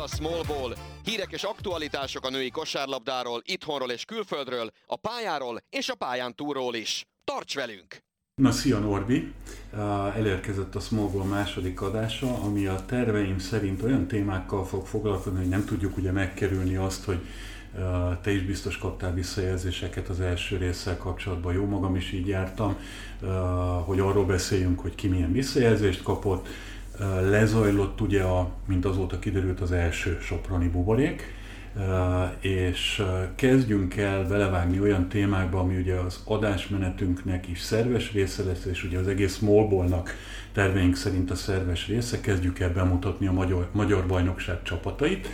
a Smallból. Hírek és aktualitások a női kosárlabdáról, itthonról és külföldről, a pályáról és a pályán túról is. Tarts velünk! Na, szia Norbi! Elérkezett a Smallból második adása, ami a terveim szerint olyan témákkal fog foglalkozni, hogy nem tudjuk ugye megkerülni azt, hogy te is biztos kaptál visszajelzéseket az első résszel kapcsolatban, jó magam is így jártam, hogy arról beszéljünk, hogy ki milyen visszajelzést kapott, lezajlott ugye, a, mint azóta kiderült, az első soproni buborék, és kezdjünk el belevágni olyan témákba, ami ugye az adásmenetünknek is szerves része lesz, és ugye az egész Molbolnak terveink szerint a szerves része. Kezdjük el bemutatni a magyar, magyar bajnokság csapatait.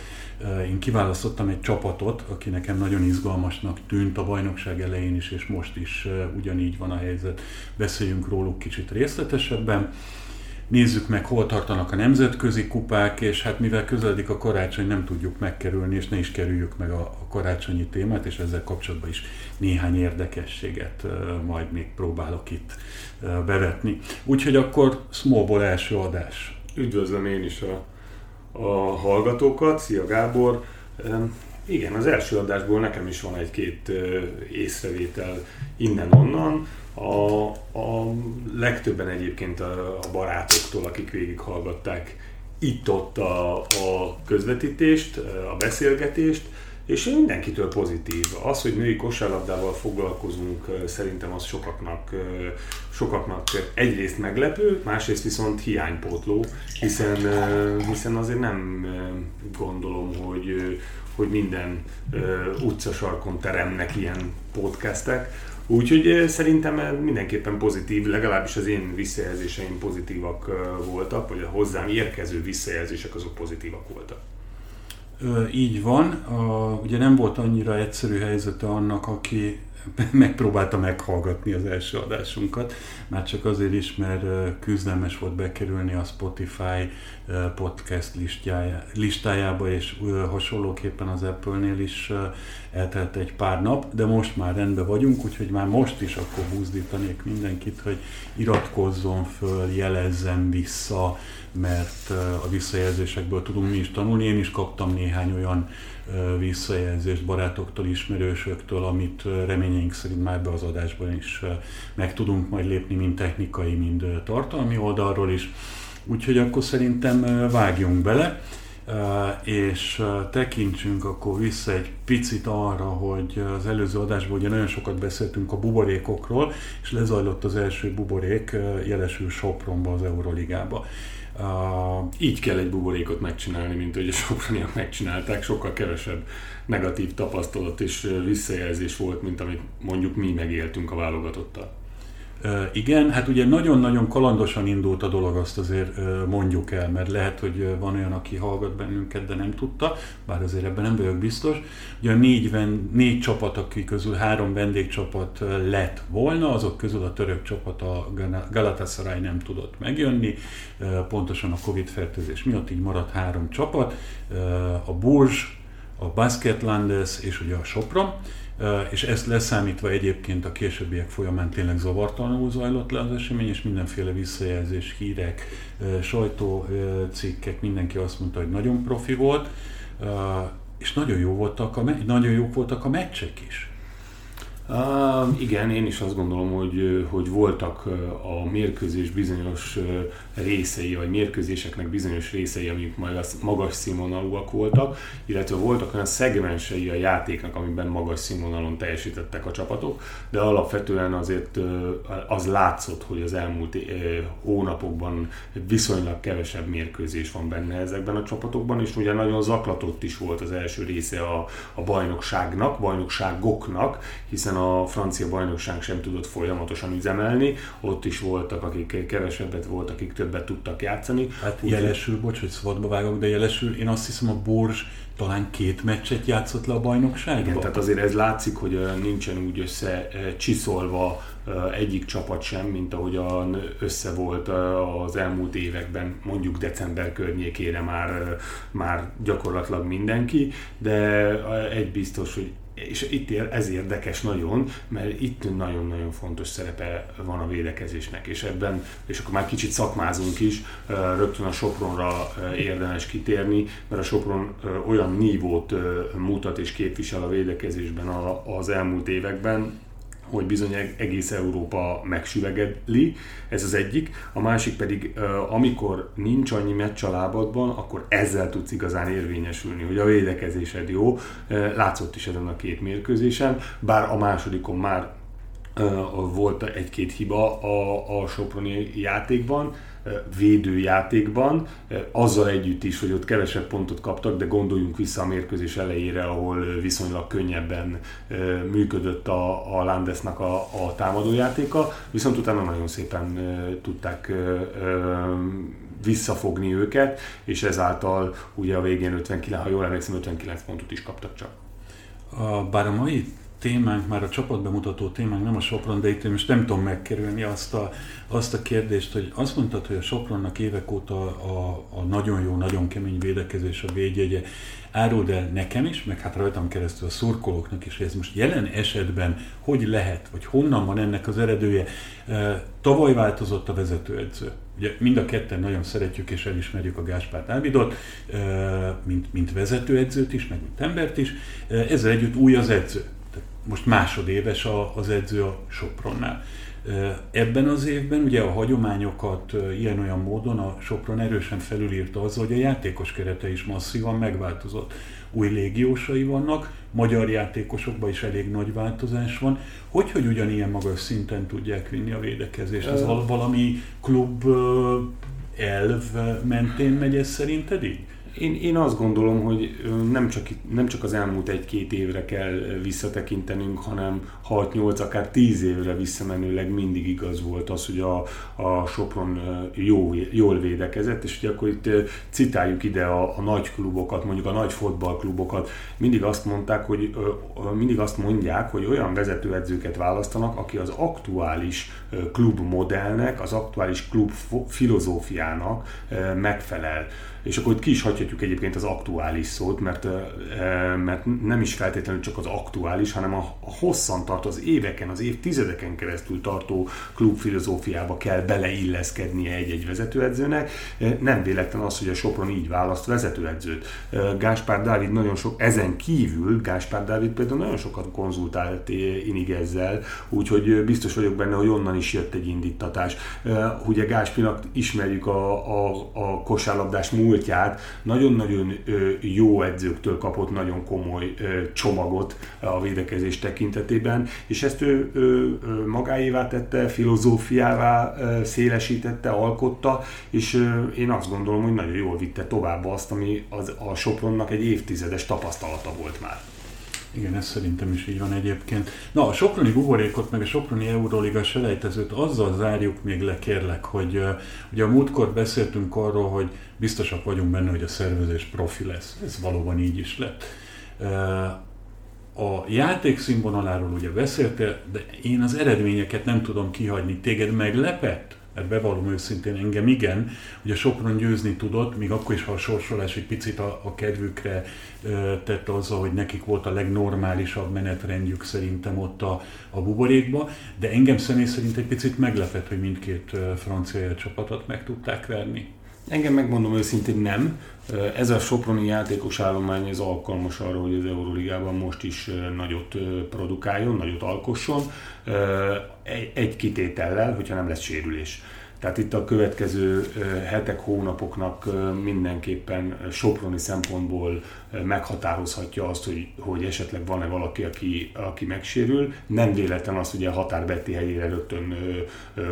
Én kiválasztottam egy csapatot, aki nekem nagyon izgalmasnak tűnt a bajnokság elején is, és most is ugyanígy van a helyzet. Beszéljünk róluk kicsit részletesebben nézzük meg, hol tartanak a nemzetközi kupák, és hát mivel közeledik a karácsony, nem tudjuk megkerülni, és ne is kerüljük meg a, a karácsonyi témát, és ezzel kapcsolatban is néhány érdekességet uh, majd még próbálok itt uh, bevetni. Úgyhogy akkor Smallból első adás. Üdvözlöm én is a, a hallgatókat, szia Gábor! Um, igen, az első adásból nekem is van egy-két uh, észrevétel innen-onnan. A, a legtöbben egyébként a, a barátoktól, akik végighallgatták itt-ott a, a közvetítést, a beszélgetést, és mindenkitől pozitív. Az, hogy női kosárlabdával foglalkozunk, szerintem az sokaknak, sokaknak egyrészt meglepő, másrészt viszont hiánypótló, hiszen, hiszen azért nem gondolom, hogy, hogy minden utcasarkon teremnek ilyen podcastek, Úgyhogy szerintem mindenképpen pozitív, legalábbis az én visszajelzéseim pozitívak voltak, vagy a hozzám érkező visszajelzések azok pozitívak voltak. Így van. Ugye nem volt annyira egyszerű helyzete annak, aki megpróbálta meghallgatni az első adásunkat, már csak azért is, mert küzdelmes volt bekerülni a Spotify podcast listájába, és hasonlóképpen az Apple-nél is eltelt egy pár nap, de most már rendben vagyunk, úgyhogy már most is akkor buzdítanék mindenkit, hogy iratkozzon föl, jelezzen vissza, mert a visszajelzésekből tudunk mi is tanulni. Én is kaptam néhány olyan visszajelzést barátoktól, ismerősöktől, amit reményeink szerint már be az adásban is meg tudunk majd lépni, mind technikai, mind tartalmi oldalról is. Úgyhogy akkor szerintem vágjunk bele, és tekintsünk akkor vissza egy picit arra, hogy az előző adásban ugye nagyon sokat beszéltünk a buborékokról, és lezajlott az első buborék, jelesül Sopronba az Euroligába. Uh, így kell egy buborékot megcsinálni, mint hogy a sopraniak megcsinálták, sokkal kevesebb negatív tapasztalat és visszajelzés volt, mint amit mondjuk mi megéltünk a válogatottal. Igen, hát ugye nagyon-nagyon kalandosan indult a dolog, azt azért mondjuk el, mert lehet, hogy van olyan, aki hallgat bennünket, de nem tudta, bár azért ebben nem vagyok biztos. Ugye a négy, négy csapat, aki közül három vendégcsapat lett volna, azok közül a török csapat, a Galatasaray nem tudott megjönni, pontosan a Covid fertőzés miatt így maradt három csapat, a Burzs, a Basketlandes és ugye a Sopron és ezt leszámítva egyébként a későbbiek folyamán tényleg zavartalanul zajlott le az esemény, és mindenféle visszajelzés, hírek, sajtócikkek, mindenki azt mondta, hogy nagyon profi volt, és nagyon, jó voltak a, nagyon jók voltak a meccsek is. Uh, igen, én is azt gondolom, hogy, hogy voltak a mérkőzés bizonyos részei, vagy mérkőzéseknek bizonyos részei, amik magas színvonalúak voltak, illetve voltak olyan szegmensei a játéknak, amiben magas színvonalon teljesítettek a csapatok, de alapvetően azért az látszott, hogy az elmúlt hónapokban viszonylag kevesebb mérkőzés van benne ezekben a csapatokban, és ugye nagyon zaklatott is volt az első része a, a bajnokságnak, bajnokságoknak, hiszen a francia bajnokság sem tudott folyamatosan üzemelni, ott is voltak, akik kevesebbet voltak, akik többet tudtak játszani. Hát Úgy, jelesül, bocs, hogy szabadba vágok, de jelesül, én azt hiszem a Borzs talán két meccset játszott le a bajnokságban. Igen, tehát azért ez látszik, hogy nincsen úgy össze csiszolva egyik csapat sem, mint ahogyan össze volt az elmúlt években, mondjuk december környékére már, már gyakorlatilag mindenki, de egy biztos, hogy és itt ér, ez érdekes nagyon, mert itt nagyon-nagyon fontos szerepe van a védekezésnek, és ebben, és akkor már kicsit szakmázunk is, rögtön a Sopronra érdemes kitérni, mert a Sopron olyan nívót mutat és képvisel a védekezésben az elmúlt években, hogy bizony egész Európa megsüvegedli, ez az egyik. A másik pedig, amikor nincs annyi meccs a lábadban, akkor ezzel tudsz igazán érvényesülni, hogy a védekezésed jó. Látszott is ezen a két mérkőzésen, bár a másodikon már volt egy-két hiba a, a Soproni játékban, védőjátékban, azzal együtt is, hogy ott kevesebb pontot kaptak, de gondoljunk vissza a mérkőzés elejére, ahol viszonylag könnyebben működött a, a Landesnak a, a támadójátéka, viszont utána nagyon szépen tudták visszafogni őket, és ezáltal ugye a végén 59, ha jól emlékszem, 59 pontot is kaptak csak. A, bár a mai témánk, már a csapatbemutató témánk nem a Sopron, de itt most nem tudom megkerülni azt a, azt a kérdést, hogy azt mondtad, hogy a Sopronnak évek óta a, a nagyon jó, nagyon kemény védekezés a védjegye. Áruld el nekem is, meg hát rajtam keresztül a szurkolóknak is, hogy ez most jelen esetben hogy lehet, vagy honnan van ennek az eredője. Tavaly változott a vezetőedző. Ugye mind a ketten nagyon szeretjük és elismerjük a Gáspár Dávidot, mint, mint vezetőedzőt is, meg mint embert is. Ezzel együtt új az edző most másodéves az edző a Sopronnál. Ebben az évben ugye a hagyományokat ilyen-olyan módon a Sopron erősen felülírta azzal, hogy a játékos kerete is masszívan megváltozott. Új légiósai vannak, magyar játékosokban is elég nagy változás van. Hogy, hogy ugyanilyen magas szinten tudják vinni a védekezést? Ez valami klub elv mentén megy ez szerinted így? Én, én azt gondolom, hogy nem csak, nem csak az elmúlt egy-két évre kell visszatekintenünk, hanem 6-8, akár 10 évre visszamenőleg mindig igaz volt az, hogy a, a Sopron jó, jól védekezett, és ugye akkor itt citáljuk ide a, a nagy klubokat, mondjuk a nagy fotballklubokat, mindig azt mondták, hogy mindig azt mondják, hogy olyan vezetőedzőket választanak, aki az aktuális klubmodellnek, az aktuális klub filozófiának megfelel és akkor itt ki is hagyhatjuk egyébként az aktuális szót, mert, mert nem is feltétlenül csak az aktuális, hanem a, a hosszan tartó, az éveken, az évtizedeken keresztül tartó klubfilozófiába kell beleilleszkednie egy-egy vezetőedzőnek. Nem véletlen az, hogy a Sopron így választ vezetőedzőt. Gáspár Dávid nagyon sok, ezen kívül Gáspár Dávid például nagyon sokat konzultált Inig ezzel, úgyhogy biztos vagyok benne, hogy onnan is jött egy indítatás. Ugye Gáspinak ismerjük a, a, a kosárlabdás múltját nagyon-nagyon jó edzőktől kapott nagyon komoly csomagot a védekezés tekintetében, és ezt ő, magáévá tette, filozófiává szélesítette, alkotta, és én azt gondolom, hogy nagyon jól vitte tovább azt, ami az, a Sopronnak egy évtizedes tapasztalata volt már. Igen, ez szerintem is így van egyébként. Na, a Soproni buborékot, meg a Soproni Euroliga selejtezőt azzal zárjuk még le, kérlek, hogy ugye a múltkor beszéltünk arról, hogy biztosak vagyunk benne, hogy a szervezés profi lesz. Ez valóban így is lett. A játék színvonaláról ugye beszéltél, de én az eredményeket nem tudom kihagyni. Téged meglepett? Mert bevallom őszintén engem igen, a Sopron győzni tudott, még akkor is, ha a sorsolás egy picit a, a kedvükre ö, tette azzal, hogy nekik volt a legnormálisabb menetrendjük szerintem ott a, a buborékba, de engem személy szerint egy picit meglepett, hogy mindkét francia csapatot meg tudták verni. Engem megmondom őszintén nem. Ez a Soproni játékos állomány ez alkalmas arra, hogy az Euróligában most is nagyot produkáljon, nagyot alkosson. Egy kitétellel, hogyha nem lesz sérülés. Tehát itt a következő hetek, hónapoknak mindenképpen soproni szempontból meghatározhatja azt, hogy, hogy esetleg van-e valaki, aki, aki megsérül. Nem véletlen az, hogy a határbeti helyére rögtön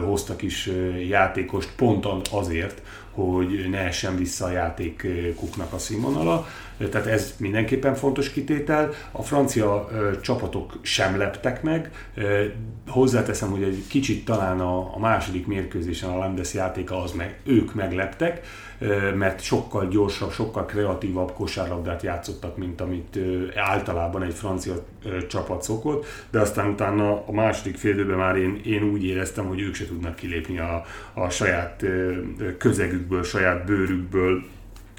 hoztak is játékost, pont azért, hogy ne essen vissza a játékuknak a színvonala. Tehát ez mindenképpen fontos kitétel. A francia csapatok sem leptek meg. Hozzáteszem, hogy egy kicsit talán a, a második mérkőzésen a Landes játéka az meg, ők megleptek, mert sokkal gyorsabb, sokkal kreatívabb kosárlabdát játszottak, mint amit általában egy francia csapat szokott, de aztán utána a második félidőben már én, én úgy éreztem, hogy ők se tudnak kilépni a, a saját közegükből, saját bőrükből,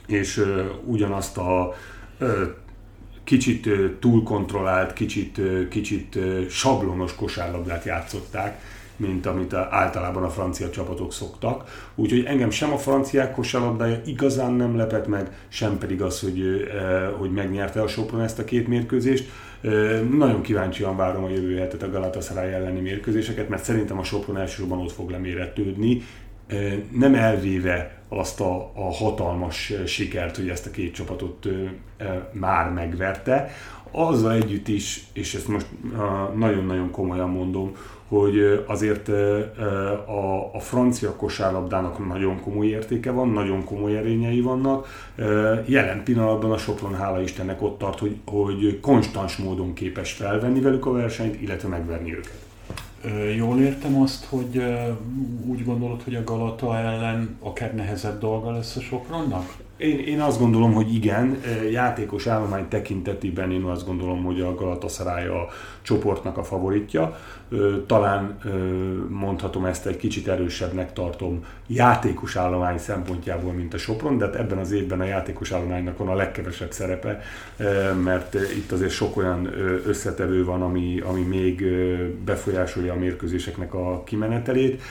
és ugyanazt a kicsit túlkontrollált, kicsit, kicsit sablonos kosárlabdát játszották, mint amit általában a francia csapatok szoktak. Úgyhogy engem sem a franciák kosárlabdája igazán nem lepett meg, sem pedig az, hogy, hogy megnyerte a Sopron ezt a két mérkőzést. Nagyon kíváncsian várom a jövő hetet a Galatasaray elleni mérkőzéseket, mert szerintem a Sopron elsősorban ott fog leméretődni, nem elvéve azt a, a hatalmas sikert, hogy ezt a két csapatot már megverte, azzal együtt is, és ezt most nagyon-nagyon komolyan mondom, hogy azért a, a francia kosárlabdának nagyon komoly értéke van, nagyon komoly erényei vannak. Jelen pillanatban a Sopron hála Istennek ott tart, hogy, hogy konstans módon képes felvenni velük a versenyt, illetve megverni őket. Jól értem azt, hogy úgy gondolod, hogy a Galata ellen akár nehezebb dolga lesz a Sopronnak? Én, én azt gondolom, hogy igen, játékos állomány tekintetében én azt gondolom, hogy a Galatasaray a csoportnak a favoritja. Talán mondhatom ezt egy kicsit erősebbnek tartom játékos állomány szempontjából, mint a Sopron, de hát ebben az évben a játékos állománynak van a legkevesebb szerepe, mert itt azért sok olyan összetevő van, ami, ami még befolyásolja a mérkőzéseknek a kimenetelét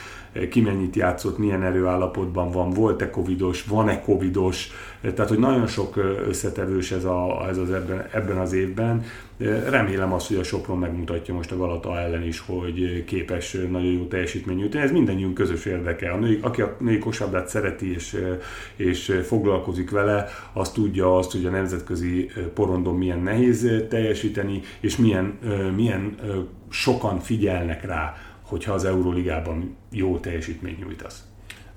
ki mennyit játszott, milyen erőállapotban van, volt-e covidos, van-e covidos, tehát hogy nagyon sok összetevős ez, a, ez az ebben, ebben az évben. Remélem azt, hogy a Sopron megmutatja most a Galata ellen is, hogy képes nagyon jó teljesítmény nyújtani. Ez mindannyiunk közös érdeke. A női, aki a női kosabdát szereti és, és foglalkozik vele, az tudja azt, hogy a nemzetközi porondon milyen nehéz teljesíteni, és milyen, milyen sokan figyelnek rá hogyha az Euróligában jó teljesítményt nyújtasz.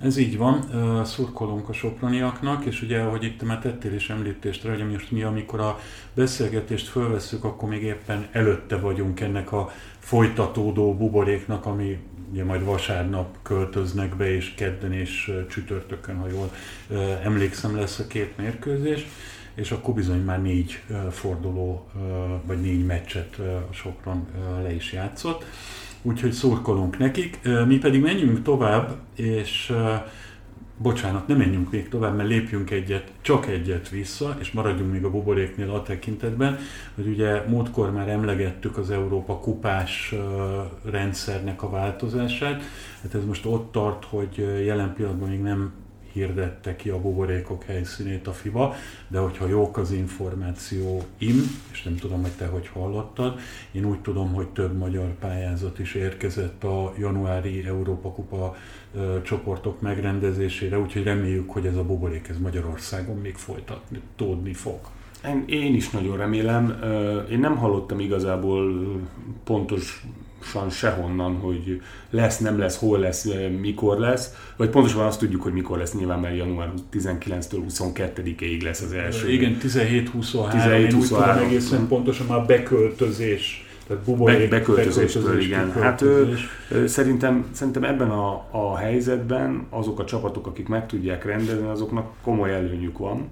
Ez így van, szurkolunk a soproniaknak, és ugye, ahogy itt már tettél is említést rá, hogy most mi, amikor a beszélgetést fölvesszük, akkor még éppen előtte vagyunk ennek a folytatódó buboréknak, ami ugye majd vasárnap költöznek be, és kedden és csütörtökön, ha jól emlékszem, lesz a két mérkőzés, és akkor bizony már négy forduló, vagy négy meccset a Sopron le is játszott úgyhogy szurkolunk nekik. Mi pedig menjünk tovább, és bocsánat, nem menjünk még tovább, mert lépjünk egyet, csak egyet vissza, és maradjunk még a buboréknél a tekintetben, hogy ugye múltkor már emlegettük az Európa kupás rendszernek a változását, hát ez most ott tart, hogy jelen pillanatban még nem hirdette ki a buborékok helyszínét a FIBA, de hogyha jók az információim, és nem tudom, hogy te hogy hallottad, én úgy tudom, hogy több magyar pályázat is érkezett a januári Európa Kupa ö, csoportok megrendezésére, úgyhogy reméljük, hogy ez a buborék ez Magyarországon még folytatni, tódni fog. Én is nagyon remélem. Én nem hallottam igazából pontos sehonnan, hogy lesz, nem lesz, hol lesz, mikor lesz, vagy pontosan azt tudjuk, hogy mikor lesz, nyilván mert január 19-től 22-ig lesz az első. Igen, 17-23, 17, én úgy tudom egészen pontosan már beköltözés tehát Be, beköltözésről, igen. Hát ő, szerintem, szerintem ebben a, a helyzetben azok a csapatok, akik meg tudják rendezni, azoknak komoly előnyük van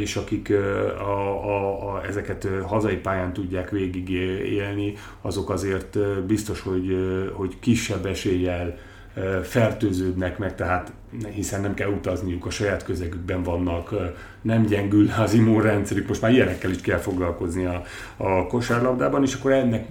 és akik a, a, a, ezeket hazai pályán tudják végig élni, azok azért biztos, hogy, hogy kisebb eséllyel fertőződnek meg, tehát hiszen nem kell utazniuk, a saját közegükben vannak, nem gyengül az immunrendszerük, most már ilyenekkel is kell foglalkozni a, a kosárlabdában, és akkor ennek,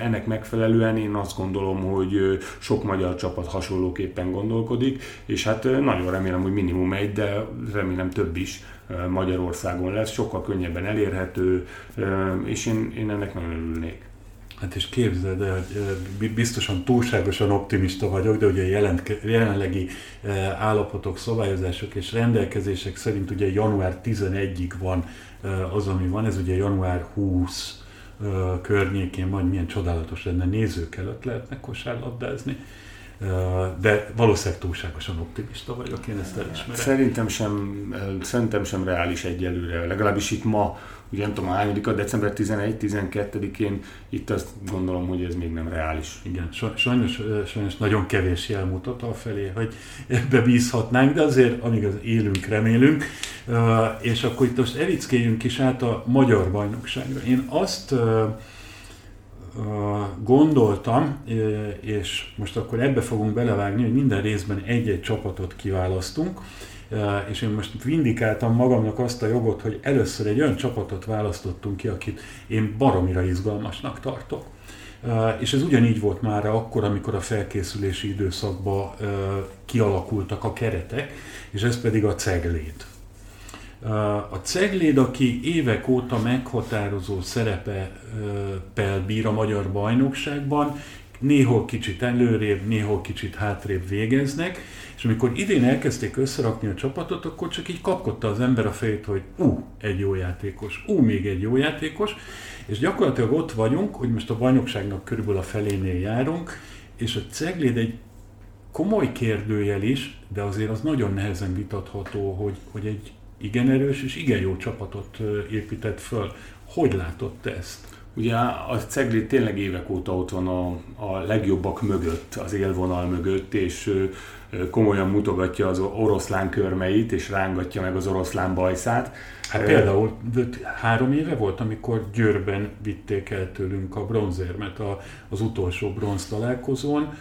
ennek megfelelően én azt gondolom, hogy sok magyar csapat hasonlóképpen gondolkodik, és hát nagyon remélem, hogy minimum egy, de remélem több is Magyarországon lesz, sokkal könnyebben elérhető, és én, én ennek nagyon örülnék. Hát és képzeld el, hogy biztosan túlságosan optimista vagyok, de ugye a jelenlegi állapotok, szabályozások és rendelkezések szerint ugye január 11-ig van az, ami van, ez ugye január 20 környékén van, milyen csodálatos lenne, nézők előtt lehetne kosárlabdázni. De valószínűleg túlságosan optimista vagyok, én ezt elismerem. Szerintem sem, szerintem sem reális egyelőre, legalábbis itt ma ugye nem tudom, a hányadika, december 11-12-én, itt azt gondolom, hogy ez még nem reális. Igen, sajnos, sajnos nagyon kevés jel mutat a felé, hogy ebbe bízhatnánk, de azért amíg az élünk, remélünk. És akkor itt most evickéljünk is át a magyar bajnokságra. Én azt gondoltam, és most akkor ebbe fogunk belevágni, hogy minden részben egy-egy csapatot kiválasztunk, és én most vindikáltam magamnak azt a jogot, hogy először egy olyan csapatot választottunk ki, akit én baromira izgalmasnak tartok. És ez ugyanígy volt már akkor, amikor a felkészülési időszakban kialakultak a keretek, és ez pedig a cegléd. A Cegléd, aki évek óta meghatározó szerepel bír a magyar bajnokságban, néhol kicsit előrébb, néhol kicsit hátrébb végeznek, és amikor idén elkezdték összerakni a csapatot, akkor csak így kapkodta az ember a fejét, hogy ú, egy jó játékos, ú, még egy jó játékos, és gyakorlatilag ott vagyunk, hogy most a bajnokságnak körülbelül a felénél járunk, és a Cegléd egy komoly kérdőjel is, de azért az nagyon nehezen vitatható, hogy, hogy egy igen erős és igen jó csapatot épített föl. Hogy látott ezt? Ugye a Cegli tényleg évek óta ott van a, a legjobbak mögött, az élvonal mögött, és komolyan mutogatja az oroszlán körmeit, és rángatja meg az oroszlán bajszát. Hát például három éve volt, amikor Győrben vitték el tőlünk a bronzérmet az utolsó bronz találkozón,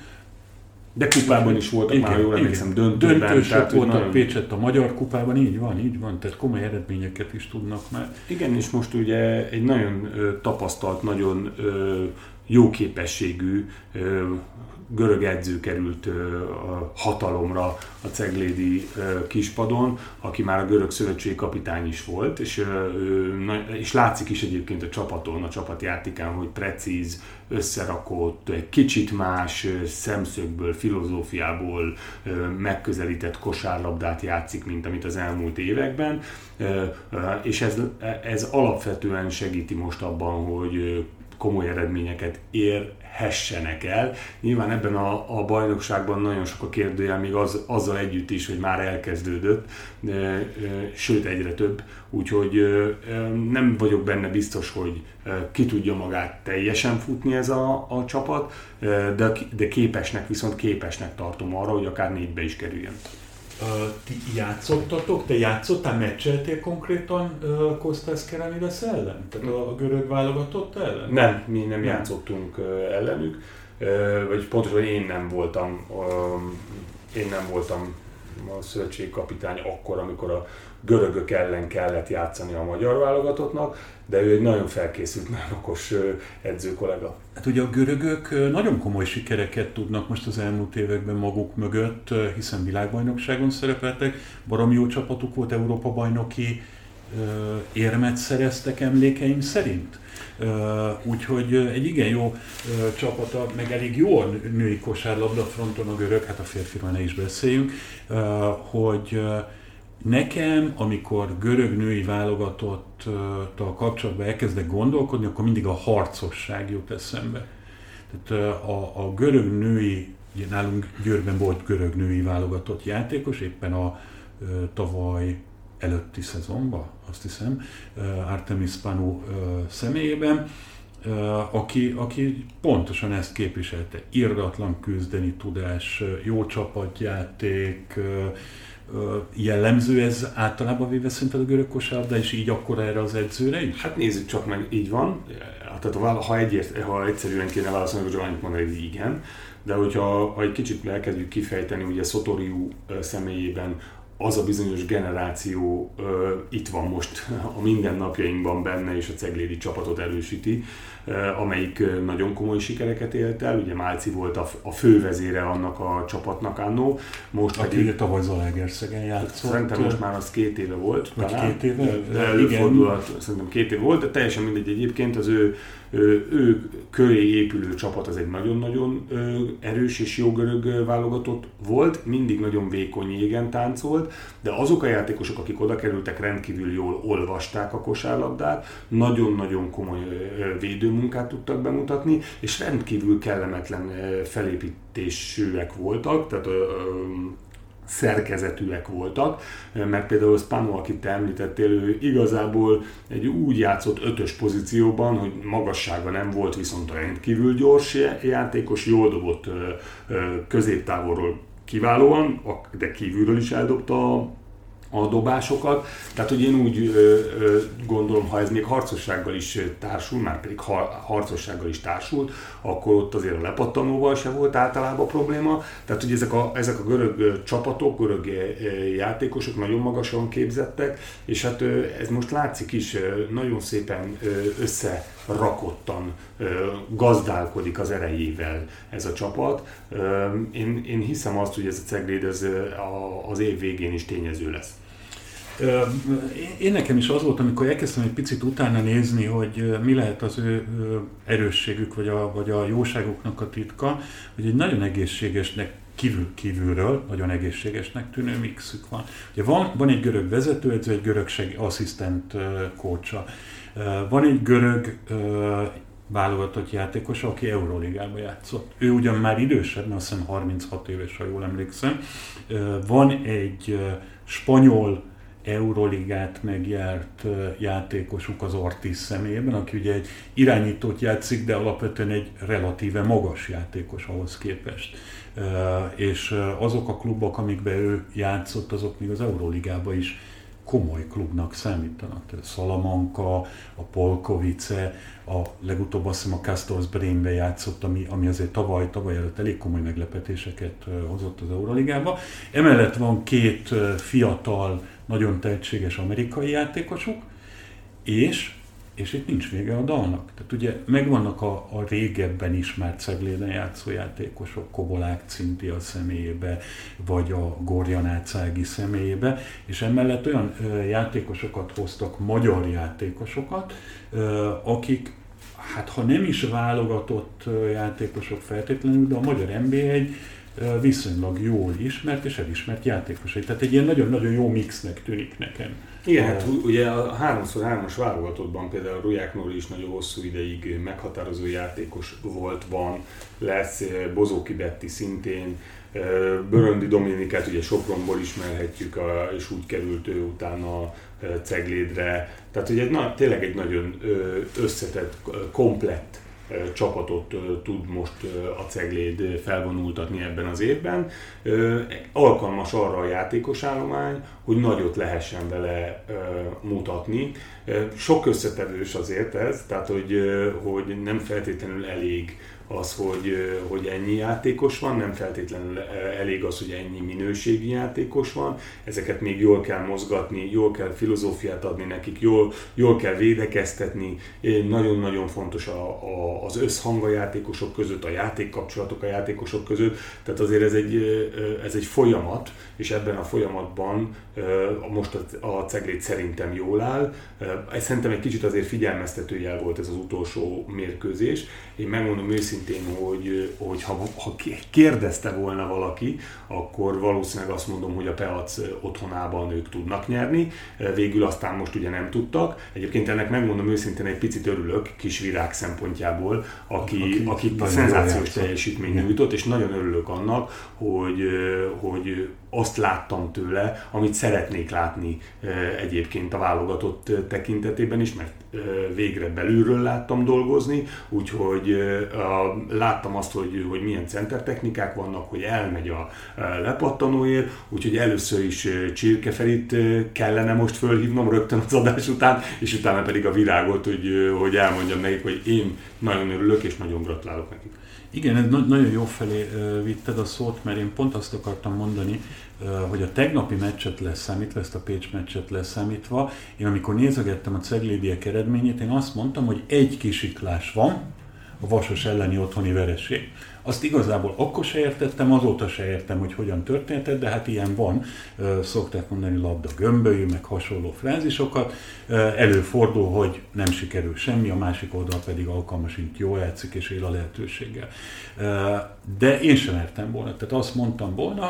de kupában is voltak igen, már, jól emlékszem, döntőben. Döntősök voltak nagyon... Pécsett a Magyar kupában, így van, így van, tehát komoly eredményeket is tudnak már. Igen, és most ugye egy nagyon ö, tapasztalt, nagyon ö, jó képességű ö, görög edző került hatalomra a ceglédi kispadon, aki már a görög szövetségi kapitány is volt, és, és látszik is egyébként a csapaton, a csapatjátékán, hogy precíz, összerakott, egy kicsit más szemszögből, filozófiából megközelített kosárlabdát játszik, mint amit az elmúlt években, és ez, ez alapvetően segíti most abban, hogy komoly eredményeket ér hessenek el. Nyilván ebben a, a bajnokságban nagyon sok a kérdőjel, még az, azzal együtt is, hogy már elkezdődött, de, sőt egyre több, úgyhogy nem vagyok benne biztos, hogy ki tudja magát teljesen futni ez a, a csapat, de, de képesnek, viszont képesnek tartom arra, hogy akár négybe is kerüljön. Ti játszottatok, te játszottál, meccseltél konkrétan uh, Kostas Keranides ellen? Tehát a, görög válogatott ellen? Nem, mi nem, nem. játszottunk uh, ellenük, uh, vagy pontosan én nem voltam, uh, én nem voltam a szövetségkapitány akkor, amikor a görögök ellen kellett játszani a magyar válogatottnak, de ő egy nagyon felkészült, nagyon okos edző kollega. Hát ugye a görögök nagyon komoly sikereket tudnak most az elmúlt években maguk mögött, hiszen világbajnokságon szerepeltek, baromi jó csapatuk volt, Európa bajnoki érmet szereztek emlékeim szerint. Úgyhogy egy igen jó csapata, meg elég jó a női kosárlabda fronton a görög, hát a férfiról ne is beszéljünk, hogy Nekem, amikor görög női válogatottal kapcsolatban elkezdek gondolkodni, akkor mindig a harcosság jut eszembe. Tehát a, a görög női, ugye nálunk Győrben volt görög női válogatott játékos, éppen a tavaly előtti szezonban, azt hiszem, Artemis Panu személyében, aki, aki pontosan ezt képviselte. Irdatlan küzdeni tudás, jó csapatjáték, jellemző ez általában véve szerinted a görög kosárlabda, és így akkor erre az edzőre is? Hát nézzük csak meg, így van. Tehát ha, egyért, ha egyszerűen kéne válaszolni, akkor annyit mondani, hogy igen. De hogyha ha egy kicsit elkezdjük kifejteni, ugye Szotoriú személyében az a bizonyos generáció uh, itt van most a mindennapjainkban benne, és a Ceglédi csapatot erősíti, amelyik nagyon komoly sikereket élt el. Ugye Málci volt a, a fővezére annak a csapatnak annó. Most Aki pedig... tavaly Zalaegerszegen játszott. Szerintem most már az két éve volt. Vagy talán, két éve? De előfordulhat, szerintem két éve volt, de teljesen mindegy egyébként az ő ő köré épülő csapat az egy nagyon-nagyon erős és jó görög válogatott volt, mindig nagyon vékony jégen táncolt, de azok a játékosok, akik oda kerültek, rendkívül jól olvasták a kosárlabdát, nagyon-nagyon komoly védőmunkát tudtak bemutatni, és rendkívül kellemetlen felépítésűek voltak, tehát szerkezetűek voltak, mert például Spano, akit te említettél, ő igazából egy úgy játszott ötös pozícióban, hogy magassága nem volt, viszont rendkívül gyors játékos, jól dobott középtávolról kiválóan, de kívülről is eldobta a dobásokat. Tehát, hogy én úgy ö, ö, gondolom, ha ez még harcossággal is társul, már pedig ha, harcossággal is társult, akkor ott azért a lepattanóval se volt általában probléma. Tehát, hogy ezek a, ezek a görög csapatok, görög játékosok nagyon magasan képzettek, és hát ez most látszik is, nagyon szépen összerakottan gazdálkodik az erejével ez a csapat. Én, én hiszem azt, hogy ez a Cegléd ez az év végén is tényező lesz. Én nekem is az volt, amikor elkezdtem egy picit utána nézni, hogy mi lehet az ő erősségük, vagy a, vagy a jóságuknak a titka, hogy egy nagyon egészségesnek kívül, kívülről nagyon egészségesnek tűnő mixük van. Ugye van, van egy görög vezetőedző, egy görög asszisztent kócsa. Van egy görög válogatott játékos, aki Euróligában játszott. Ő ugyan már idősebb, mert azt hiszem 36 éves, ha jól emlékszem. Van egy spanyol Euroligát megjárt játékosuk az Ortiz személyében, aki ugye egy irányítót játszik, de alapvetően egy relatíve magas játékos ahhoz képest. És azok a klubok, amikben ő játszott, azok még az Euroligában is komoly klubnak számítanak. Tehát Salamanca, a Polkovice, a legutóbb azt hiszem a Castors Brainbe játszott, ami, ami azért tavaly, tavaly előtt elég komoly meglepetéseket hozott az Euroligába. Emellett van két fiatal, nagyon tehetséges amerikai játékosuk, és és itt nincs vége a dalnak. Tehát ugye megvannak a, a régebben ismert Cegléden játszó játékosok, Kobolák Cintia személyébe, vagy a Gorjanácági személyébe, és emellett olyan ö, játékosokat hoztak, magyar játékosokat, ö, akik hát ha nem is válogatott játékosok feltétlenül, de a magyar NBA egy viszonylag jól ismert és elismert játékosai. Tehát egy ilyen nagyon-nagyon jó mixnek tűnik nekem. Igen, hát ugye a 3x3-as válogatottban például Ruják Nóri is nagyon hosszú ideig meghatározó játékos volt, van, lesz, Bozóki Betti szintén, Böröndi Dominikát ugye Sopronból ismerhetjük, és úgy került ő utána Ceglédre. Tehát ugye na, tényleg egy nagyon összetett, komplett csapatot tud most a Cegléd felvonultatni ebben az évben. Alkalmas arra a játékosállomány, hogy nagyot lehessen vele mutatni. Sok összetevős azért ez, tehát hogy, hogy nem feltétlenül elég az, hogy, hogy ennyi játékos van, nem feltétlenül elég az, hogy ennyi minőségi játékos van, ezeket még jól kell mozgatni, jól kell filozófiát adni nekik, jól, jól kell védekeztetni, nagyon-nagyon fontos a, a, az összhang a játékosok között, a játékkapcsolatok a játékosok között, tehát azért ez egy, ez egy folyamat, és ebben a folyamatban most a, a ceglét szerintem jól áll. Szerintem egy kicsit azért figyelmeztető jel volt ez az utolsó mérkőzés. Én megmondom őszintén, hogy, hogy ha, ha kérdezte volna valaki, akkor valószínűleg azt mondom, hogy a Peac otthonában ők tudnak nyerni. Végül aztán most ugye nem tudtak. Egyébként ennek megmondom őszintén egy picit örülök kis virág szempontjából, aki, aki, aki szenzációs teljesítmény nyújtott, és nagyon örülök annak, hogy, hogy azt láttam tőle, amit szeretnék látni egyébként a válogatott tekintetében is, mert végre belülről láttam dolgozni, úgyhogy láttam azt, hogy, hogy milyen centertechnikák vannak, hogy elmegy a lepattanóért, úgyhogy először is Csirkeferit kellene most fölhívnom rögtön az adás után, és utána pedig a virágot, hogy, hogy elmondjam nekik, hogy én nagyon örülök és nagyon gratulálok nekik. Igen, nagyon jó felé vitted a szót, mert én pont azt akartam mondani, hogy a tegnapi meccset leszámítva, ezt a Pécs meccset leszámítva, én amikor nézegettem a Ceglédiek eredményét, én azt mondtam, hogy egy kisiklás van, a Vasos elleni otthoni vereség. Azt igazából akkor se értettem, azóta se értem, hogy hogyan történt, de hát ilyen van. Szokták mondani labda gömbölyű, meg hasonló frázisokat. Előfordul, hogy nem sikerül semmi, a másik oldal pedig alkalmasint jól játszik és él a lehetőséggel. De én sem értem volna. Tehát azt mondtam volna,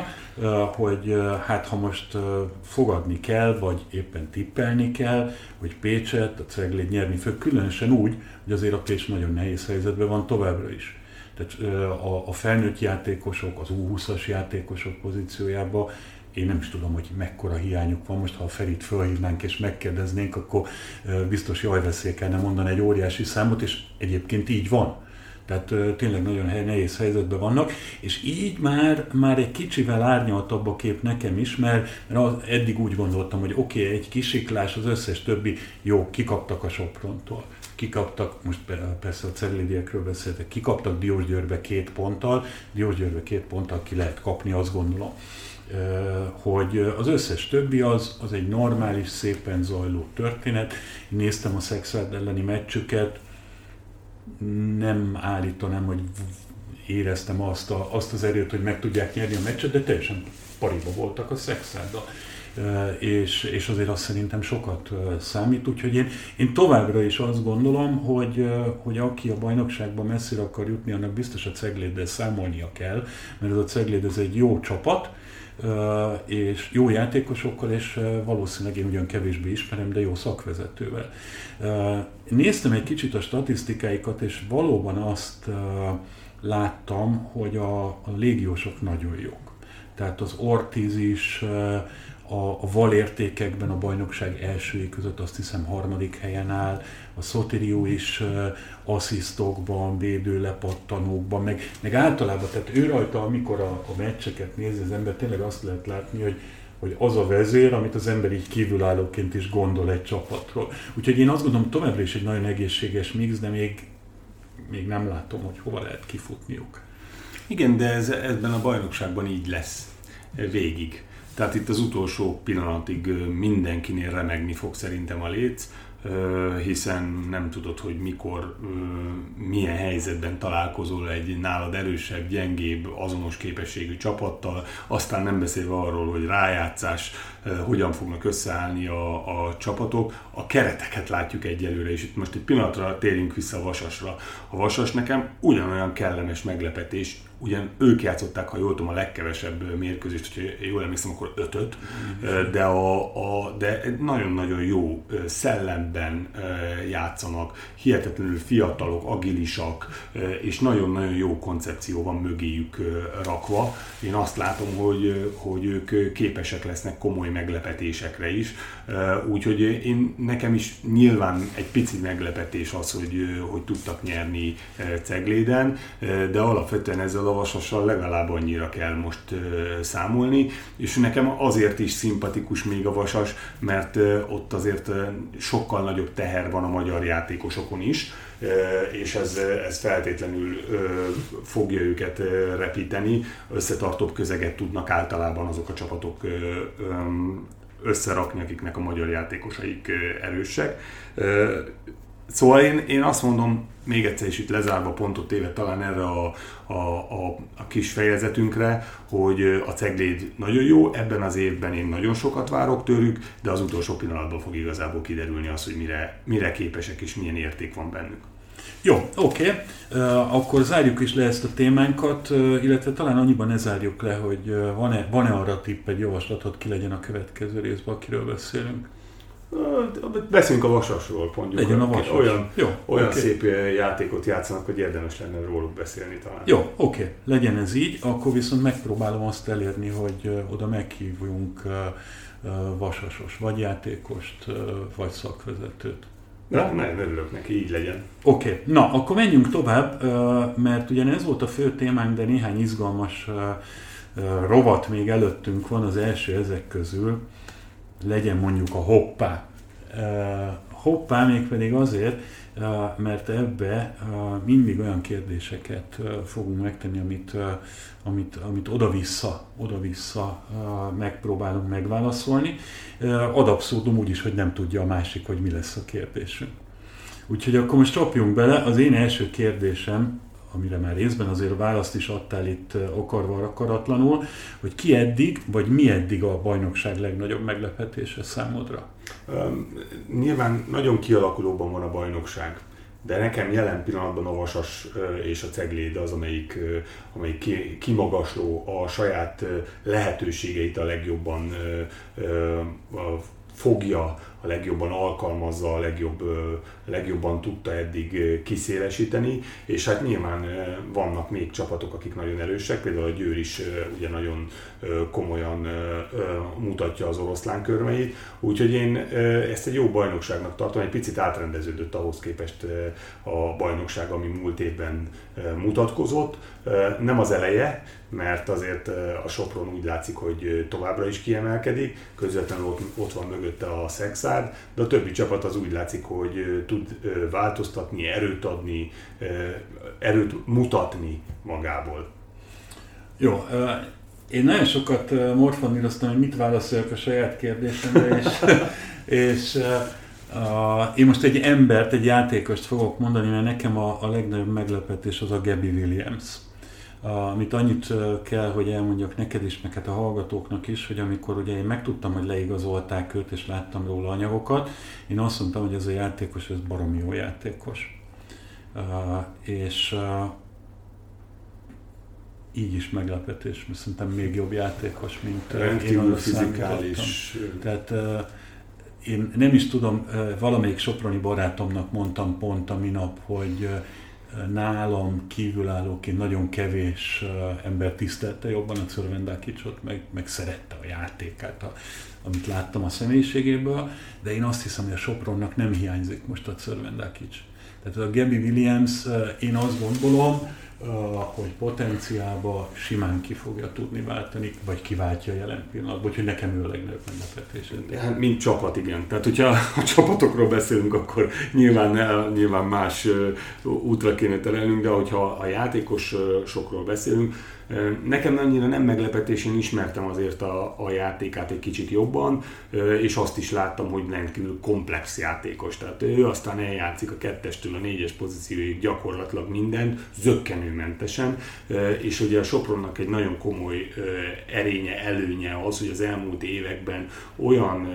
hogy hát ha most fogadni kell, vagy éppen tippelni kell, hogy Pécset, a Cegléd nyerni fog, különösen úgy, hogy azért a Pécs nagyon nehéz helyzetben van továbbra is. Tehát a, a felnőtt játékosok, az U20-as játékosok pozíciójában én nem is tudom, hogy mekkora hiányuk van. Most, ha a Ferit fölhívnánk és megkérdeznénk, akkor biztos jaj veszély kellene mondani egy óriási számot, és egyébként így van. Tehát tényleg nagyon nehéz helyzetben vannak, és így már, már egy kicsivel árnyaltabb a kép nekem is, mert, mert az, eddig úgy gondoltam, hogy oké, okay, egy kisiklás, az összes többi, jó, kikaptak a Soprontól kikaptak, most persze a Ceglédiekről beszéltek, kikaptak Diósgyőrbe két ponttal, Diósgyőrbe két ponttal ki lehet kapni, azt gondolom hogy az összes többi az, az egy normális, szépen zajló történet. Én néztem a Szexárd elleni meccsüket, nem állítanám, hogy éreztem azt, a, azt az erőt, hogy meg tudják nyerni a meccset, de teljesen pariba voltak a Szexárddal. És, és azért azt szerintem sokat számít, úgyhogy én, én továbbra is azt gondolom, hogy, hogy aki a bajnokságban messzire akar jutni, annak biztos a Cegléddel számolnia kell, mert ez a Cegléd ez egy jó csapat, és jó játékosokkal, és valószínűleg én ugyan kevésbé ismerem, de jó szakvezetővel. Néztem egy kicsit a statisztikáikat, és valóban azt láttam, hogy a, a légiósok nagyon jók. Tehát az Ortiz is a, a valértékekben a bajnokság elsői között azt hiszem harmadik helyen áll, a Sotirio is uh, asszisztokban, védőlepattanókban, meg, meg általában, tehát ő rajta, amikor a, a meccseket nézi az ember, tényleg azt lehet látni, hogy hogy az a vezér, amit az ember így kívülállóként is gondol egy csapatról. Úgyhogy én azt gondolom továbbra is egy nagyon egészséges mix, de még, még nem látom, hogy hova lehet kifutniuk. Igen, de ez, ebben a bajnokságban így lesz végig. Tehát itt az utolsó pillanatig mindenkinél remegni fog szerintem a léc, hiszen nem tudod, hogy mikor, milyen helyzetben találkozol egy nálad erősebb, gyengébb, azonos képességű csapattal, aztán nem beszélve arról, hogy rájátszás, hogyan fognak összeállni a, a csapatok. A kereteket látjuk egyelőre, és itt most egy pillanatra térjünk vissza a Vasasra. A Vasas nekem ugyanolyan kellemes meglepetés, ugyan ők játszották, ha jól tudom, a legkevesebb mérkőzést, hogyha jól emlékszem, akkor ötöt, de, a, a, de nagyon-nagyon jó szellemben játszanak, hihetetlenül fiatalok, agilisak, és nagyon-nagyon jó koncepció van mögéjük rakva. Én azt látom, hogy, hogy ők képesek lesznek komoly meglepetésekre is, úgyhogy én nekem is nyilván egy pici meglepetés az, hogy, hogy tudtak nyerni Cegléden, de alapvetően ezzel a Vasassal legalább annyira kell most számolni, és nekem azért is szimpatikus még a Vasas, mert ott azért sokkal nagyobb teher van a magyar játékosokon is, és ez, ez feltétlenül fogja őket repíteni, összetartóbb közeget tudnak általában azok a csapatok összerakni, akiknek a magyar játékosaik erősek. Szóval én, én azt mondom, még egyszer is itt lezárva pontot téve talán erre a, a, a, a kis fejezetünkre, hogy a Cegléd nagyon jó, ebben az évben én nagyon sokat várok tőlük, de az utolsó pillanatban fog igazából kiderülni az, hogy mire, mire képesek és milyen érték van bennük. Jó, oké. Okay. Uh, akkor zárjuk is le ezt a témánkat, uh, illetve talán annyiban ne zárjuk le, hogy uh, van-e, van-e arra tipp, egy javaslatod ki legyen a következő részben, akiről beszélünk? Beszéljünk a Vasasról, mondjuk. Legyen a Vasas. Olyan, Jó, olyan okay. szép játékot játszanak, hogy érdemes lenne róluk beszélni talán. Jó, oké, okay. legyen ez így. Akkor viszont megpróbálom azt elérni, hogy oda meghívjunk Vasasos vagy játékost, vagy szakvezetőt. Na, nem, örülök neki, így legyen. Oké, okay. na, akkor menjünk tovább, mert ugyan ez volt a fő témánk, de néhány izgalmas rovat még előttünk van, az első ezek közül legyen mondjuk a hoppá. Hoppá mégpedig azért, mert ebbe mindig olyan kérdéseket fogunk megtenni, amit, amit, amit oda-vissza, oda-vissza megpróbálunk megválaszolni. Ad abszurdum úgy is, hogy nem tudja a másik, hogy mi lesz a kérdésünk. Úgyhogy akkor most csapjunk bele. Az én első kérdésem, amire már részben azért választ is adtál itt akarva akaratlanul, hogy ki eddig, vagy mi eddig a bajnokság legnagyobb meglepetése számodra? Nyilván nagyon kialakulóban van a bajnokság, de nekem jelen pillanatban a Vasas és a Cegléd az, amelyik, amelyik kimagasló a saját lehetőségeit a legjobban fogja a legjobban alkalmazza, a legjobb, legjobban tudta eddig kiszélesíteni, és hát nyilván vannak még csapatok, akik nagyon erősek, például a Győr is ugye nagyon komolyan mutatja az oroszlán körmeit, úgyhogy én ezt egy jó bajnokságnak tartom, egy picit átrendeződött ahhoz képest a bajnokság, ami múlt évben mutatkozott. Nem az eleje, mert azért a Sopron úgy látszik, hogy továbbra is kiemelkedik, közvetlenül ott, van mögötte a De a többi csapat az úgy látszik, hogy tud változtatni, erőt adni, erőt mutatni magából. Jó, én nagyon sokat morfaníroztam, hogy mit válaszoljak a saját kérdésemre, és, és én most egy embert, egy játékost fogok mondani, mert nekem a, a legnagyobb meglepetés az a Gabby Williams. Amit annyit kell, hogy elmondjak neked is, meg hát a hallgatóknak is, hogy amikor ugye én megtudtam, hogy leigazolták őt, és láttam róla anyagokat, én azt mondtam, hogy ez a játékos, ez baromi jó játékos. És így is meglepetés, mert szerintem még jobb játékos, mint Rendkívül fizikális. Tehát én nem is tudom, valamelyik soproni barátomnak mondtam pont a minap, hogy nálam kívülállóként nagyon kevés uh, ember tisztelte jobban a Czörvendákicsot, meg, meg szerette a játékát, a, amit láttam a személyiségéből, de én azt hiszem, hogy a Sopronnak nem hiányzik most a Czörvendákics. Tehát a Gabby Williams, uh, én azt gondolom, hogy potenciálba simán ki fogja tudni váltani, vagy kiváltja jelen pillanatban, úgyhogy nekem ő a legnagyobb meglepetés. Hát mint csapat, igen. Tehát, hogyha a csapatokról beszélünk, akkor nyilván, nyilván más útra kéne terelnünk, de hogyha a játékosokról beszélünk, Nekem annyira nem meglepetés, én ismertem azért a, a játékát egy kicsit jobban, és azt is láttam, hogy rendkívül komplex játékos. Tehát ő aztán eljátszik a kettestől a négyes pozícióig gyakorlatilag mindent, zöggenőmentesen, és ugye a Sopronnak egy nagyon komoly erénye, előnye az, hogy az elmúlt években olyan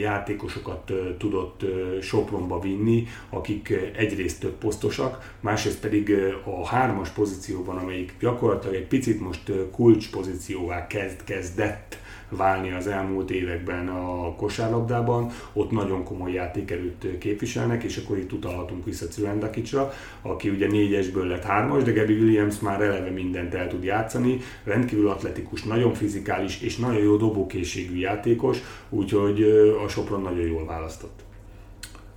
játékosokat tudott Sopronba vinni, akik egyrészt több posztosak, másrészt pedig a hármas pozícióban, amelyik gyakorlatilag egy picit most kulcspozícióvá kezd, kezdett válni az elmúlt években a kosárlabdában, ott nagyon komoly játékerőt képviselnek, és akkor itt utalhatunk vissza Cülendakicsra, aki ugye négyesből lett hármas, de Gabby Williams már eleve mindent el tud játszani, rendkívül atletikus, nagyon fizikális és nagyon jó dobókészségű játékos, úgyhogy a Sopron nagyon jól választott.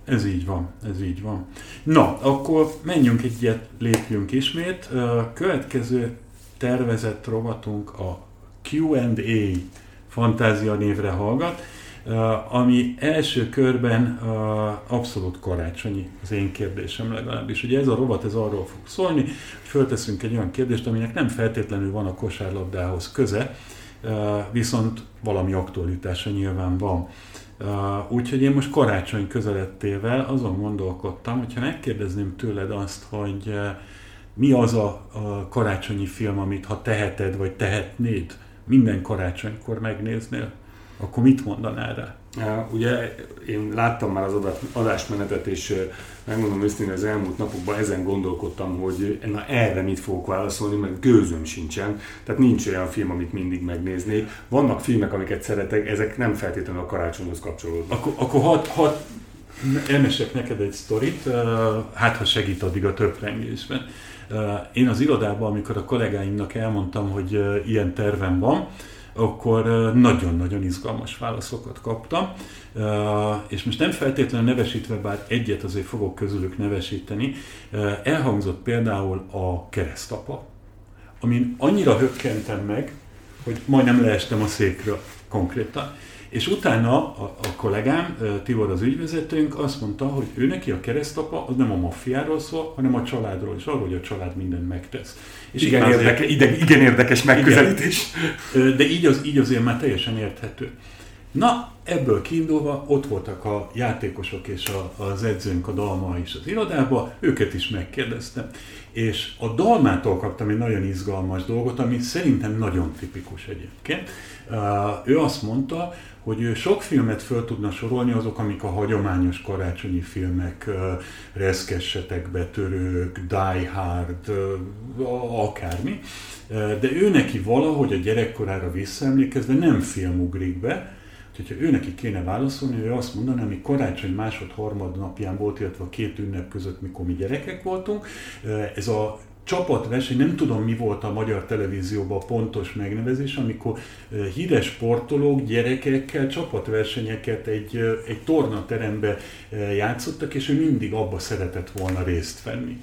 Ez így van, ez így van. Na, akkor menjünk egyet, lépjünk ismét. Következő tervezett rovatunk a Q&A fantázia névre hallgat, ami első körben abszolút karácsonyi, az én kérdésem legalábbis. Ugye ez a rovat ez arról fog szólni, hogy fölteszünk egy olyan kérdést, aminek nem feltétlenül van a kosárlabdához köze, viszont valami aktualitása nyilván van. Úgyhogy én most karácsony közelettével azon gondolkodtam, hogyha megkérdezném tőled azt, hogy mi az a, a karácsonyi film, amit ha teheted, vagy tehetnéd, minden karácsonykor megnéznél, akkor mit mondanál rá? Ugye én láttam már az adásmenetet, és megmondom őszintén, az elmúlt napokban ezen gondolkodtam, hogy na erre mit fogok válaszolni, mert gőzöm sincsen. Tehát nincs olyan film, amit mindig megnéznék. Vannak filmek, amiket szeretek, ezek nem feltétlenül a karácsonyhoz kapcsolódnak. Akkor, akkor hat, hat elmesek neked egy sztorit, hát ha segít addig a töprengésben. Én az irodában, amikor a kollégáimnak elmondtam, hogy ilyen tervem van, akkor nagyon-nagyon izgalmas válaszokat kaptam. És most nem feltétlenül nevesítve, bár egyet azért fogok közülük nevesíteni, elhangzott például a keresztapa, amin annyira hökkentem meg, hogy majdnem leestem a székről konkrétan. És utána a, a kollégám, Tibor az ügyvezetőnk azt mondta, hogy ő neki a keresztapa az nem a maffiáról szól, hanem a családról, és arról, hogy a család mindent megtesz. És igen, érdeke, ide, igen érdekes megközelítés. Igen, de így, az, így azért már teljesen érthető. Na, ebből kiindulva ott voltak a játékosok és a, az edzőnk a Dalma is az irodába, őket is megkérdeztem, és a Dalmától kaptam egy nagyon izgalmas dolgot, ami szerintem nagyon tipikus egyébként. Uh, ő azt mondta, hogy ő sok filmet föl tudna sorolni, azok, amik a hagyományos karácsonyi filmek, Reszkessetek, Betörők, Die Hard, akármi, de ő neki valahogy a gyerekkorára visszaemlékezve nem film ugrik be, hogyha ő neki kéne válaszolni, ő azt mondaná, ami karácsony másod-harmad napján volt, illetve a két ünnep között, mikor mi gyerekek voltunk, ez a csapatverseny, nem tudom mi volt a magyar televízióban a pontos megnevezés, amikor híres sportolók gyerekekkel csapatversenyeket egy, egy tornaterembe játszottak, és ő mindig abba szeretett volna részt venni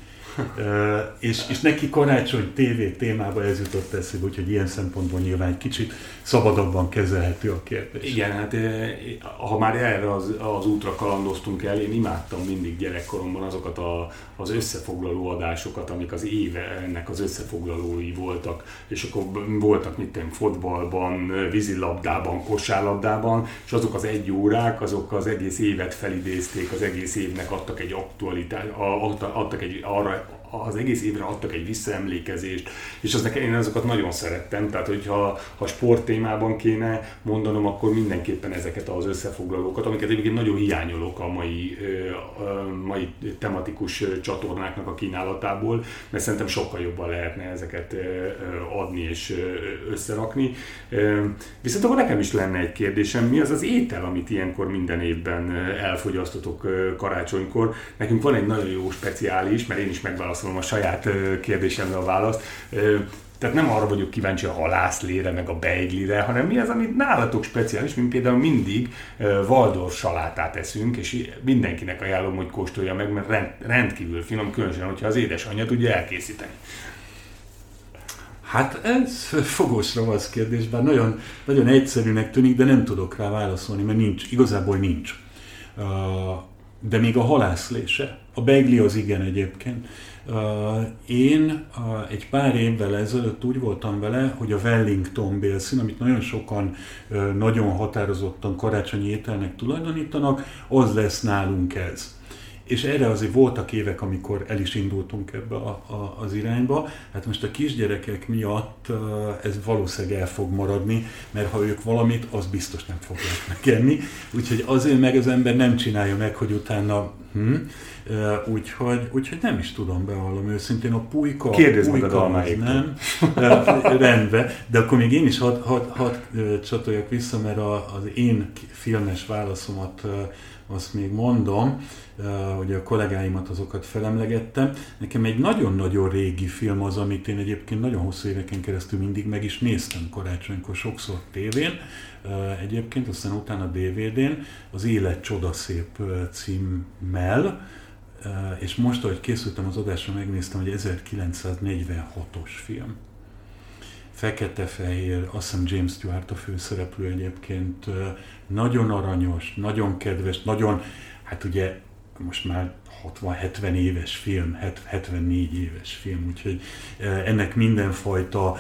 és, és neki karácsony TV témába ez jutott eszébe, úgyhogy ilyen szempontból nyilván egy kicsit szabadabban kezelhető a kérdés. Igen, hát ha már erre az, az útra kalandoztunk el, én imádtam mindig gyerekkoromban azokat a, az összefoglaló adásokat, amik az éve ennek az összefoglalói voltak, és akkor voltak mit tenni, fotballban, vízilabdában, kosárlabdában, és azok az egy órák, azok az egész évet felidézték, az egész évnek adtak egy aktualitást, adtak egy arra az egész évre adtak egy visszaemlékezést, és az nekem, én azokat nagyon szerettem, tehát hogyha ha sport témában kéne mondanom, akkor mindenképpen ezeket az összefoglalókat, amiket egyébként nagyon hiányolok a mai, a mai tematikus csatornáknak a kínálatából, mert szerintem sokkal jobban lehetne ezeket adni és összerakni. Viszont akkor nekem is lenne egy kérdésem, mi az az étel, amit ilyenkor minden évben elfogyasztotok karácsonykor? Nekünk van egy nagyon jó speciális, mert én is megválaszolom megválaszolom a saját kérdésemre a választ. Tehát nem arra vagyok kíváncsi a halászlére, meg a beiglire, hanem mi az, amit nálatok speciális, mint például mindig Waldorf salátát eszünk, és mindenkinek ajánlom, hogy kóstolja meg, mert rendkívül finom, különösen, hogyha az édesanyja tudja elkészíteni. Hát ez fogós ravasz kérdés, bár nagyon, nagyon egyszerűnek tűnik, de nem tudok rá válaszolni, mert nincs, igazából nincs. De még a halászlése. A begli az igen egyébként. Én egy pár évvel ezelőtt úgy voltam vele, hogy a Wellington bélszín, amit nagyon sokan nagyon határozottan karácsonyi ételnek tulajdonítanak, az lesz nálunk ez. És erre azért voltak évek, amikor el is indultunk ebbe a, a, az irányba. Hát most a kisgyerekek miatt ez valószínűleg el fog maradni, mert ha ők valamit, az biztos nem fogják megenni. Úgyhogy azért meg az ember nem csinálja meg, hogy utána hm, Úgyhogy, úgyhogy nem is tudom bevallom őszintén, a pulyka, Kérdezd pulyka meg a nem, rendben, de akkor még én is hadd had, had, csatoljak vissza, mert a, az én filmes válaszomat azt még mondom, hogy a kollégáimat azokat felemlegettem. Nekem egy nagyon-nagyon régi film az, amit én egyébként nagyon hosszú éveken keresztül mindig meg is néztem karácsonykor sokszor tévén, egyébként, aztán utána DVD-n, az Élet csodaszép címmel, és most, ahogy készültem az adásra, megnéztem, hogy 1946-os film. Fekete-fehér, azt hiszem James Stewart a főszereplő egyébként, nagyon aranyos, nagyon kedves, nagyon, hát ugye most már 60-70 éves film, 74 éves film, úgyhogy ennek mindenfajta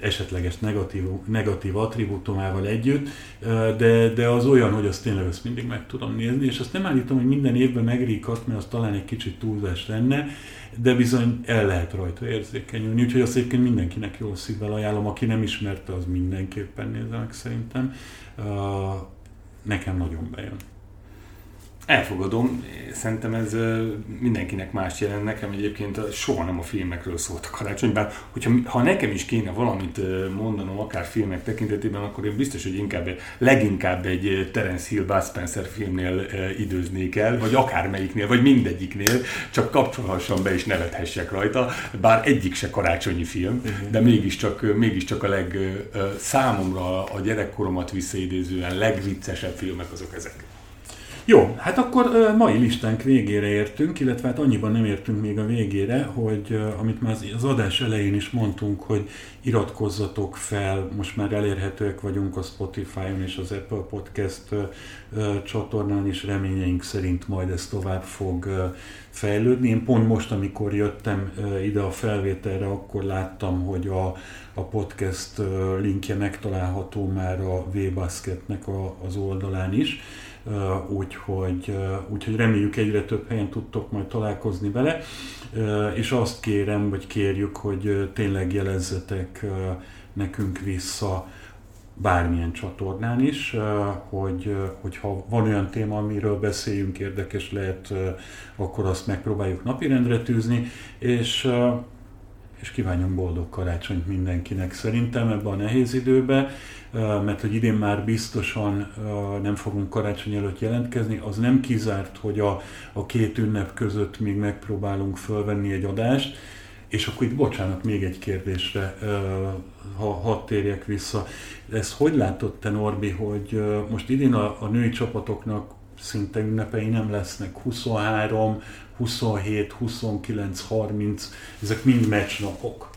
esetleges negatív, negatív attribútumával együtt, de, de az olyan, hogy azt tényleg azt mindig meg tudom nézni, és azt nem állítom, hogy minden évben megríkat, mert az talán egy kicsit túlzás lenne, de bizony el lehet rajta érzékenyülni, úgyhogy azt egyébként mindenkinek jó szívvel ajánlom, aki nem ismerte, az mindenképpen nézze meg szerintem. Nekem nagyon bejön. Elfogadom, szerintem ez mindenkinek más jelent. Nekem egyébként soha nem a filmekről szólt a karácsony, bár hogyha, ha nekem is kéne valamit mondanom, akár filmek tekintetében, akkor én biztos, hogy inkább, leginkább egy Terence Hill, Bud Spencer filmnél időznék el, vagy akármelyiknél, vagy mindegyiknél, csak kapcsolhassam be és nevethessek rajta, bár egyik se karácsonyi film, de mégiscsak, mégiscsak a leg számomra a gyerekkoromat visszaidézően legviccesebb filmek azok ezek. Jó, hát akkor mai listánk végére értünk, illetve hát annyiban nem értünk még a végére, hogy amit már az adás elején is mondtunk, hogy iratkozzatok fel, most már elérhetőek vagyunk a Spotify-on és az Apple Podcast csatornán is, reményeink szerint majd ez tovább fog fejlődni. Én pont most, amikor jöttem ide a felvételre, akkor láttam, hogy a, a podcast linkje megtalálható már a V-Basketnek a, az oldalán is úgyhogy, úgyhogy reméljük egyre több helyen tudtok majd találkozni vele, és azt kérem, vagy kérjük, hogy tényleg jelezzetek nekünk vissza bármilyen csatornán is, hogy, hogyha van olyan téma, amiről beszéljünk, érdekes lehet, akkor azt megpróbáljuk napirendre tűzni, és és kívánjunk boldog karácsonyt mindenkinek szerintem ebben a nehéz időben, mert hogy idén már biztosan nem fogunk karácsony előtt jelentkezni, az nem kizárt, hogy a, a két ünnep között még megpróbálunk fölvenni egy adást, és akkor itt bocsánat, még egy kérdésre, ha hadd térjek vissza. Ezt hogy látod te, Norbi, hogy most idén a, a női csapatoknak szinte ünnepei nem lesznek 23, 27, 29, 30, ezek mind meccsnapok.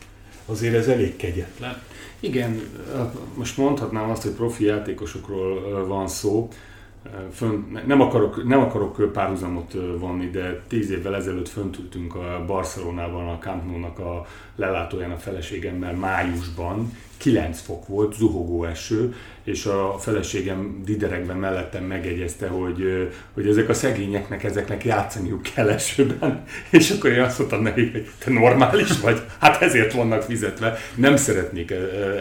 Azért ez elég kegyetlen. Igen, most mondhatnám azt, hogy profi játékosokról van szó, Fön, nem, akarok, nem akarok párhuzamot vonni, de tíz évvel ezelőtt föntültünk a Barcelonában a Camp Nou-nak a lelátóján a feleségemmel májusban, 9 fok volt, zuhogó eső, és a feleségem diderekben mellettem megegyezte, hogy, hogy ezek a szegényeknek, ezeknek játszaniuk kell esőben, és akkor én azt mondtam neki, hogy te normális vagy? Hát ezért vannak fizetve. Nem szeretnék,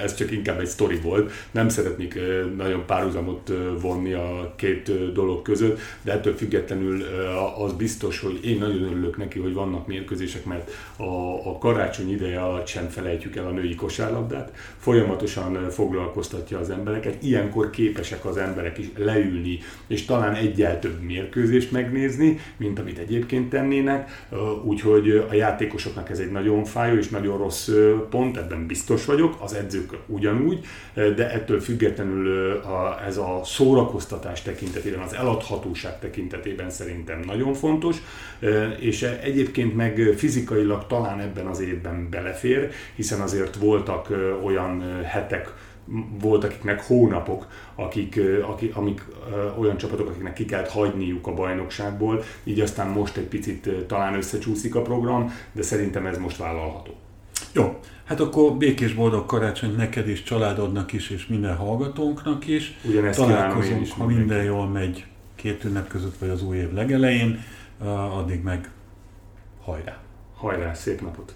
ez csak inkább egy sztori volt, nem szeretnék nagyon párhuzamot vonni a két dolog között, de ettől függetlenül az biztos, hogy én nagyon örülök neki, hogy vannak mérkőzések, mert a, a karácsony ideje alatt sem felejtjük el a női kosárlabdát, folyamatosan foglalkoztatja az embereket, ilyenkor képesek az emberek is leülni, és talán egyel több mérkőzést megnézni, mint amit egyébként tennének, úgyhogy a játékosoknak ez egy nagyon fájó és nagyon rossz pont, ebben biztos vagyok, az edzők ugyanúgy, de ettől függetlenül ez a szórakoztatás tekintetében, az eladhatóság tekintetében szerintem nagyon fontos, és egyébként meg fizikailag talán ebben az évben belefér, hiszen azért voltak olyan hetek, volt akiknek hónapok, akik, akik, amik olyan csapatok, akiknek ki kellett hagyniuk a bajnokságból, így aztán most egy picit talán összecsúszik a program, de szerintem ez most vállalható. Jó, hát akkor békés boldog karácsony neked is, családodnak is, és minden hallgatónknak is. Ugyanezt Találkozunk, is ha minden jól megy két ünnep között, vagy az új év legelején, addig meg hajrá! Hajrá, szép napot!